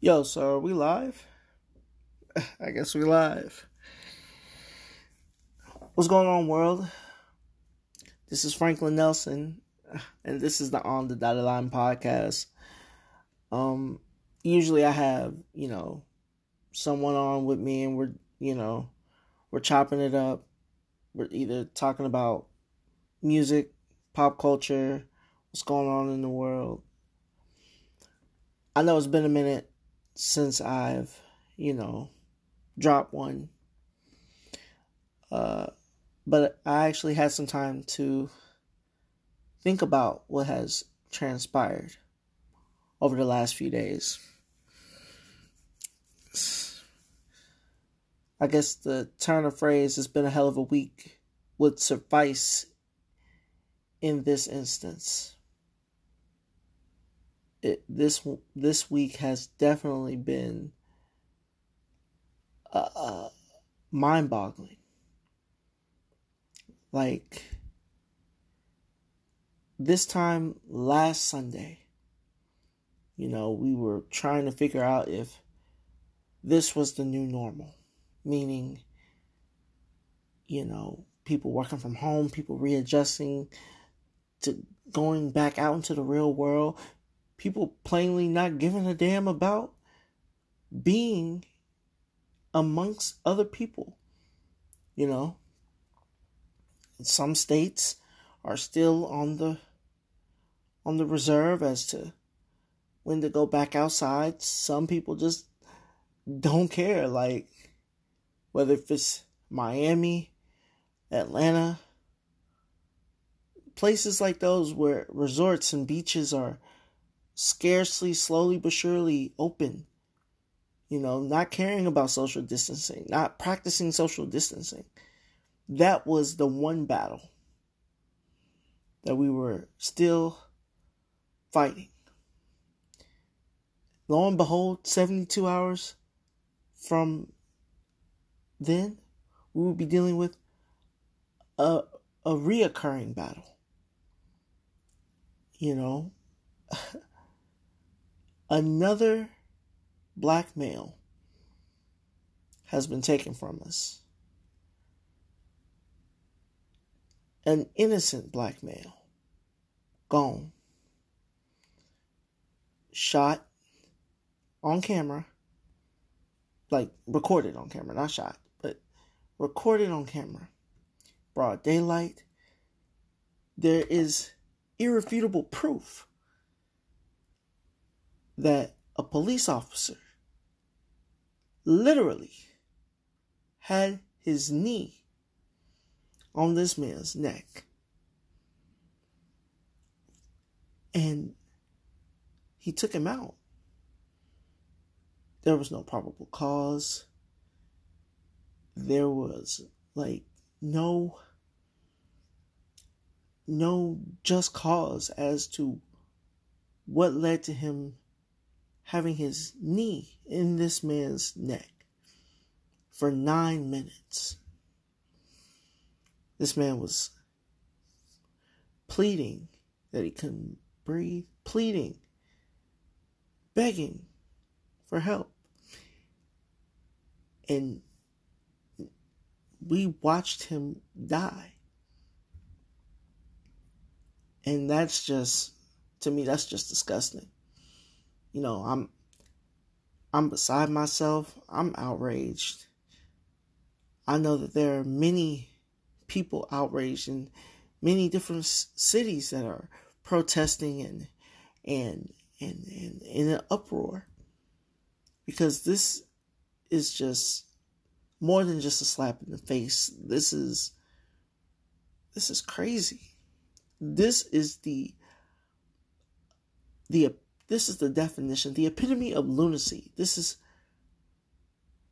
Yo, so are we live? I guess we live. What's going on, world? This is Franklin Nelson, and this is the On the Dotted Line podcast. Um, usually I have, you know, someone on with me, and we're, you know, we're chopping it up. We're either talking about music, pop culture, what's going on in the world. I know it's been a minute since I've, you know, dropped one. Uh, but I actually had some time to think about what has transpired over the last few days. I guess the turn of phrase has been a hell of a week would suffice in this instance it, this this week has definitely been uh, uh, mind-boggling. Like this time last Sunday, you know, we were trying to figure out if this was the new normal, meaning, you know, people working from home, people readjusting to going back out into the real world, people plainly not giving a damn about being amongst other people. You know, some states are still on the on the reserve as to when to go back outside. Some people just don't care like whether if it's Miami, Atlanta, places like those where resorts and beaches are scarcely, slowly but surely open. You know, not caring about social distancing, not practicing social distancing. That was the one battle that we were still fighting. Lo and behold, 72 hours from then, we will be dealing with a, a reoccurring battle. You know, Another black male has been taken from us. An innocent black male gone. Shot on camera. Like recorded on camera, not shot, but recorded on camera. Broad daylight. There is irrefutable proof that a police officer literally had his knee on this man's neck. And he took him out. There was no probable cause. There was like no no just cause as to what led to him having his knee in this man's neck for nine minutes. This man was pleading that he couldn't breathe, pleading, begging for help. And we watched him die. And that's just, to me, that's just disgusting you know, I'm I'm beside myself. I'm outraged. I know that there are many people outraged in many different cities that are protesting and and and, and in an uproar because this is just more than just a slap in the face. This is this is crazy. This is the the this is the definition, the epitome of lunacy. This is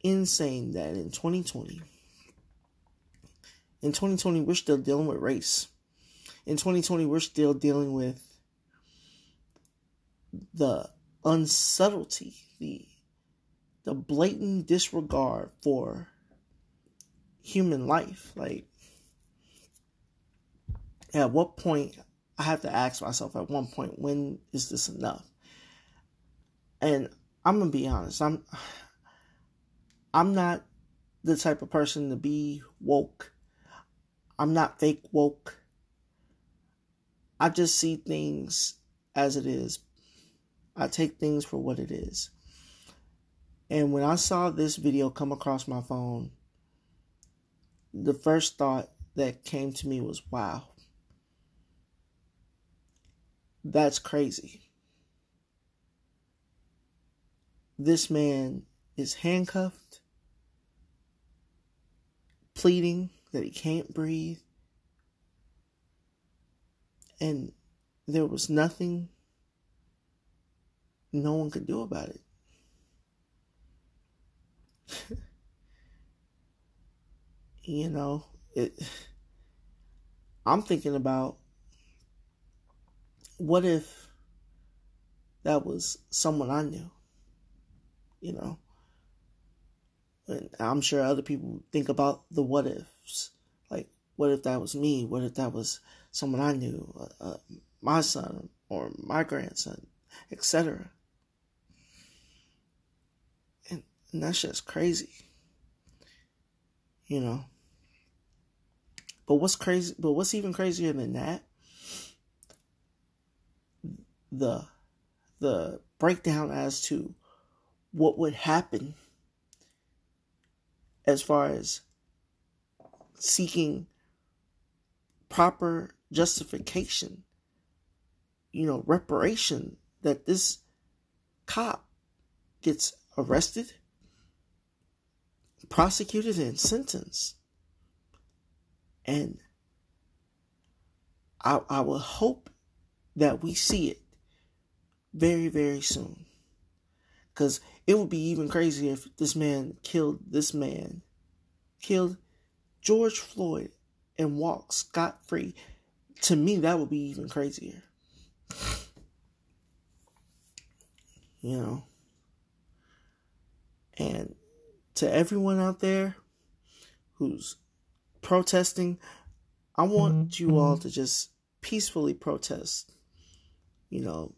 insane that in 2020, in 2020, we're still dealing with race. In 2020, we're still dealing with the unsubtlety, the the blatant disregard for human life. Like, at what point, I have to ask myself at one point, when is this enough? And I'm gonna be honest. I'm I'm not the type of person to be woke. I'm not fake woke. I just see things as it is. I take things for what it is. And when I saw this video come across my phone, the first thought that came to me was, wow, that's crazy. This man is handcuffed, pleading that he can't breathe, and there was nothing no one could do about it. you know, it I'm thinking about what if that was someone I knew? You know? And I'm sure other people think about the what ifs. Like, what if that was me? What if that was someone I knew? Uh, uh, my son or my grandson, etc. And, and that's just crazy. You know? But what's crazy, but what's even crazier than that? The, the breakdown as to what would happen as far as seeking proper justification, you know, reparation that this cop gets arrested, prosecuted, and sentenced. And I, I will hope that we see it very, very soon. Because it would be even crazier if this man killed this man, killed George Floyd, and walked scot free. To me, that would be even crazier. You know? And to everyone out there who's protesting, I want mm-hmm. you all to just peacefully protest. You know,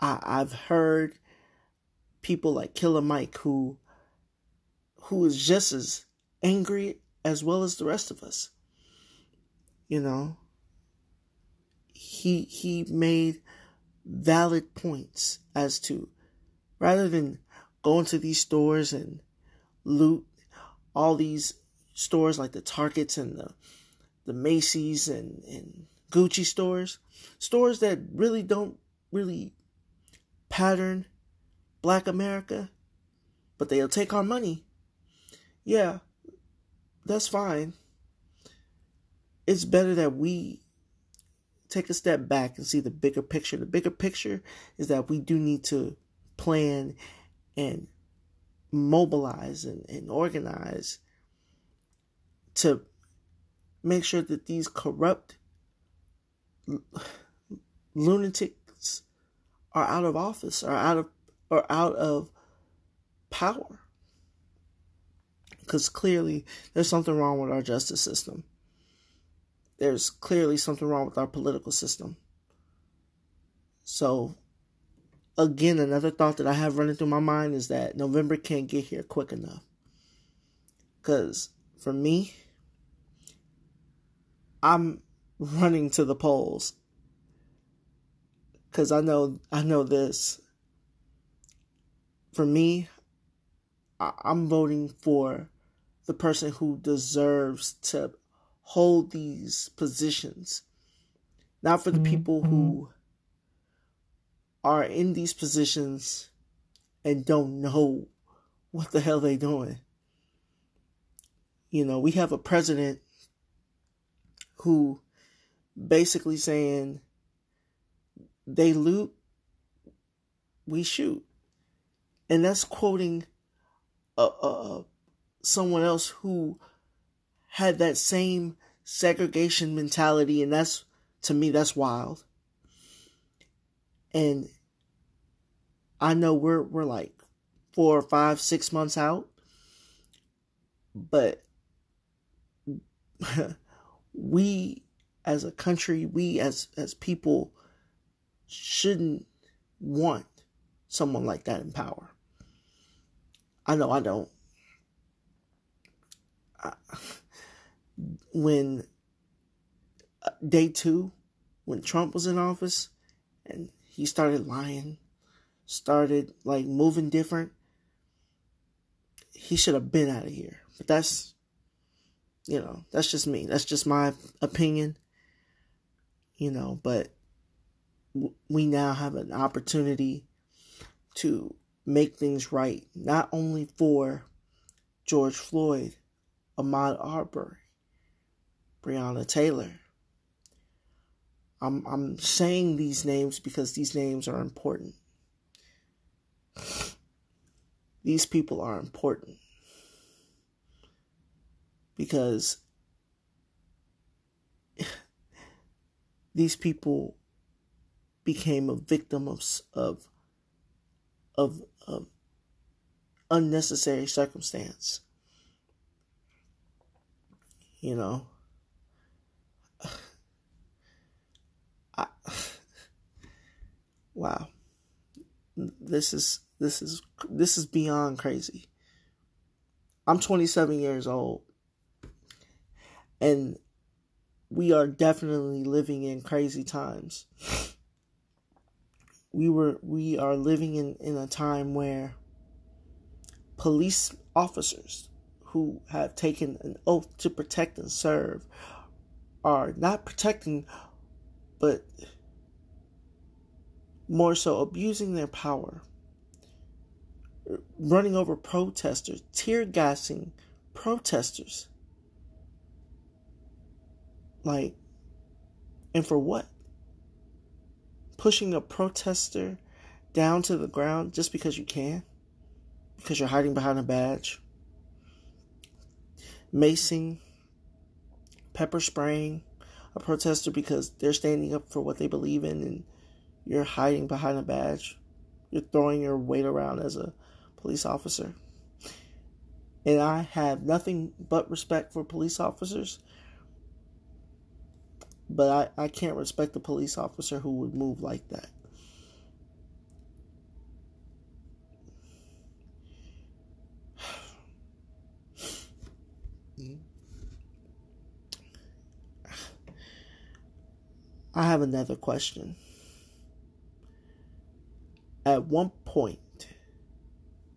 I, I've heard people like Killer Mike who who is just as angry as well as the rest of us. You know, he he made valid points as to rather than going to these stores and loot all these stores like the Targets and the the Macy's and, and Gucci stores, stores that really don't really pattern black America, but they'll take our money. Yeah, that's fine. It's better that we take a step back and see the bigger picture. The bigger picture is that we do need to plan and mobilize and, and organize to make sure that these corrupt lunatics are out of office, are out of or out of power. Because clearly there's something wrong with our justice system. There's clearly something wrong with our political system. So, again, another thought that I have running through my mind is that November can't get here quick enough. Because for me, I'm running to the polls because I know I know this for me, I'm voting for the person who deserves to hold these positions, not for the mm-hmm. people who are in these positions and don't know what the hell they're doing. You know, we have a president who basically saying they loot, we shoot and that's quoting uh, uh, someone else who had that same segregation mentality, and that's to me that's wild. And I know we're we're like four or five, six months out, but we as a country, we as as people shouldn't want someone like that in power. I know I don't. I, when uh, day two, when Trump was in office and he started lying, started like moving different, he should have been out of here. But that's, you know, that's just me. That's just my opinion. You know, but we now have an opportunity to make things right, not only for George Floyd, Ahmaud Arbery, Breonna Taylor. I'm I'm saying these names because these names are important. These people are important because these people became a victim of of of, of unnecessary circumstance. You know, I, wow, this is this is this is beyond crazy. I'm 27 years old, and we are definitely living in crazy times we were we are living in, in a time where police officers who have taken an oath to protect and serve are not protecting but more so abusing their power running over protesters tear gassing protesters. Like and for what pushing a protester down to the ground just because you can, because you're hiding behind a badge, macing, pepper spraying a protester because they're standing up for what they believe in and you're hiding behind a badge. You're throwing your weight around as a police officer. And I have nothing but respect for police officers but I, I can't respect a police officer who would move like that. I have another question. At one point,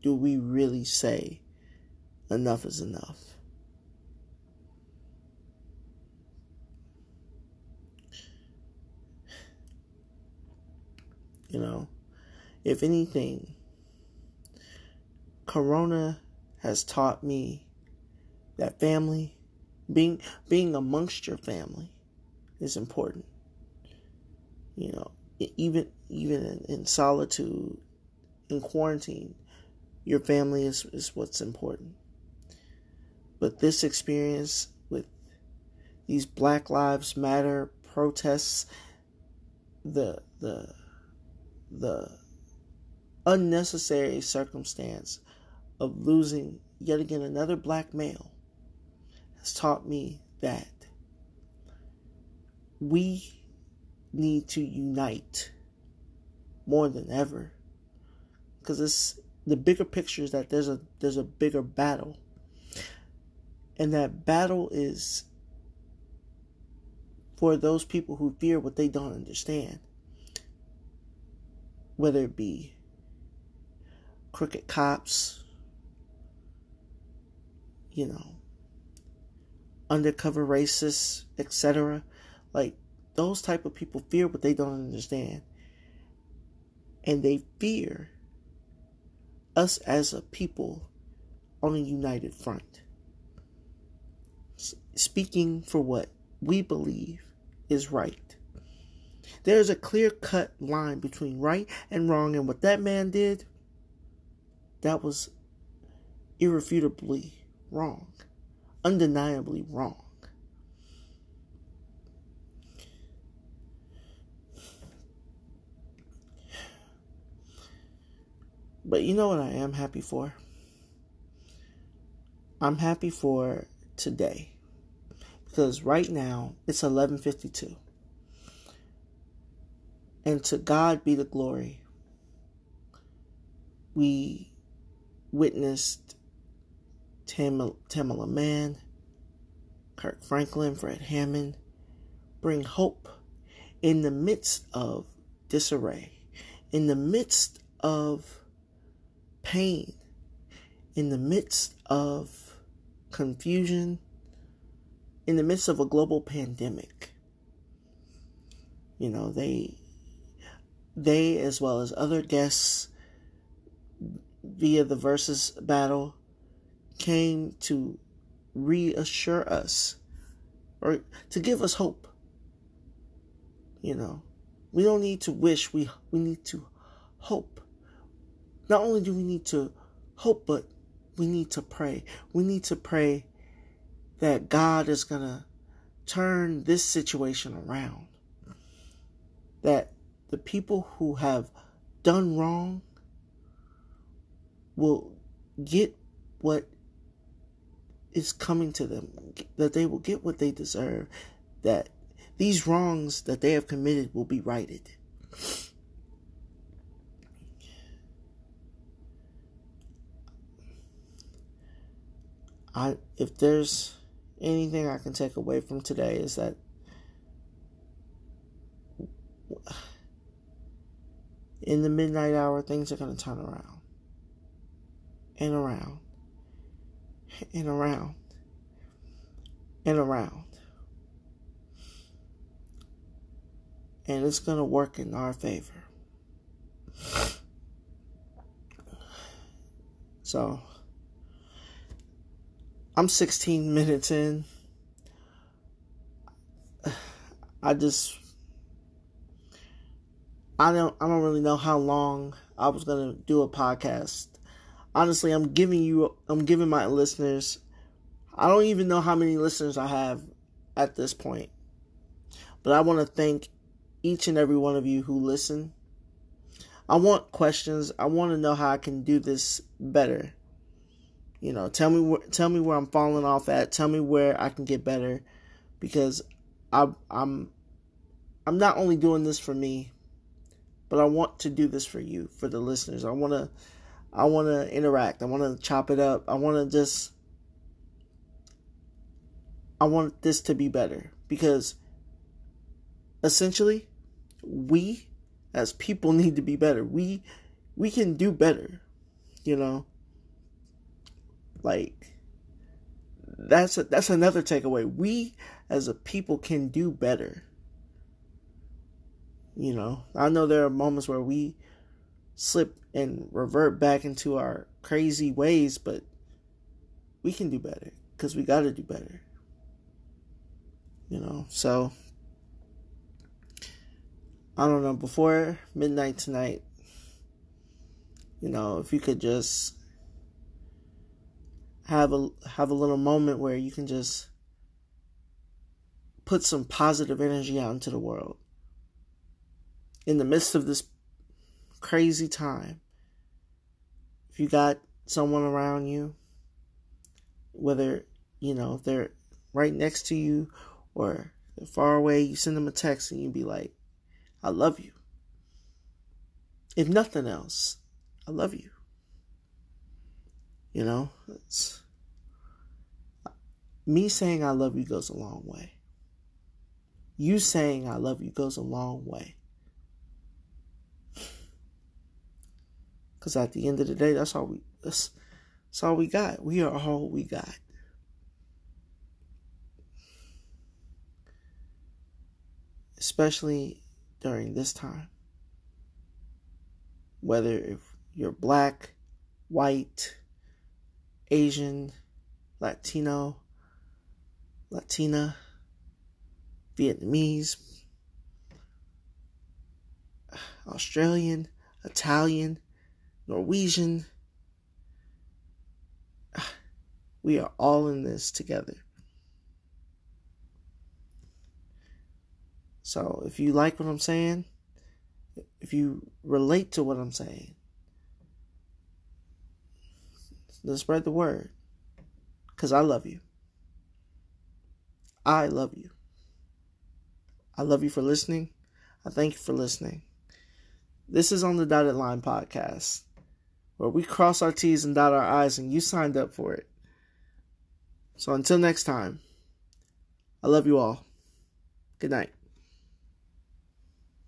do we really say enough is enough? You know, if anything, Corona has taught me that family, being being amongst your family, is important. You know, even even in, in solitude, in quarantine, your family is, is what's important. But this experience with these Black Lives Matter protests, the the the unnecessary circumstance of losing yet again another black male has taught me that we need to unite more than ever. Because it's the bigger picture is that there's a there's a bigger battle. And that battle is for those people who fear what they don't understand whether it be crooked cops, you know, undercover racists, etc. Like those type of people fear what they don't understand. And they fear us as a people on a united front. Speaking for what we believe is right. There's a clear cut line between right and wrong, and what that man did, that was irrefutably wrong, undeniably wrong. But you know what I am happy for? I'm happy for today. Because right now it's 11:52 and to God be the glory. we witnessed Tam- Tamela Mann, Kirk Franklin, Fred Hammond bring hope in the midst of disarray, in the midst of pain, in the midst of confusion, in the midst of a global pandemic. You know, they they as well as other guests via the Verzuz battle came to reassure us or to give us hope. You know, we don't need to wish, we we need to hope. Not only do we need to hope, but we need to pray. We need to pray that God is going to turn this situation around. That the people who have done wrong will get what is coming to them, that they will get what they deserve, that these wrongs that they have committed will be righted. I if there's anything I can take away from today is that in the midnight hour things are going to turn around. And around. And around. And around. And it's going to work in our favor. So I'm 16 minutes in. I just I don't I don't really know how long I was to do a podcast. Honestly, I'm giving you I'm giving my listeners I don't even know how many listeners I have at this point. But I want to thank each and every one of you who listen. I want questions. I want to know how I can do this better. You know, tell me where tell me where I'm falling off at. Tell me where I can get better, because I, I'm I'm not only doing this for me, but I want to do this for you, for the listeners. I want to I want to interact. I want to chop it up. I want to just I want this to be better because essentially we as people need to be better. We we can do better, you know. Like that's a, that's another takeaway. We as a people can do better. You know, I know there are moments where we slip and revert back into our crazy ways, but we can do better because we got to do better. You know, so I don't know. Before midnight tonight, you know, if you could just have a have a little moment where you can just put some positive energy out into the world in the midst of this crazy time if you got someone around you whether you know they're right next to you or they're far away you send them a text and you be like i love you if nothing else i love you you know, it's me saying I love you goes a long way. You saying I love you goes a long way. Cause at the end of the day, that's all we that's, that's all we got. We are all we got. Especially during this time. Whether if you're black, white, Asian, Latino, Latina, Vietnamese, Australian, Italian, Norwegian. Ah, we are all in this together. So if you like what I'm saying, if you relate to what I'm saying, Let's spread the word. Because I love you. I love you. I love you for listening. I thank you for listening. This is on the Dotted Line podcast, where we cross our T's and dot our I's, and you signed up for it. So until next time, I love you all. Good night.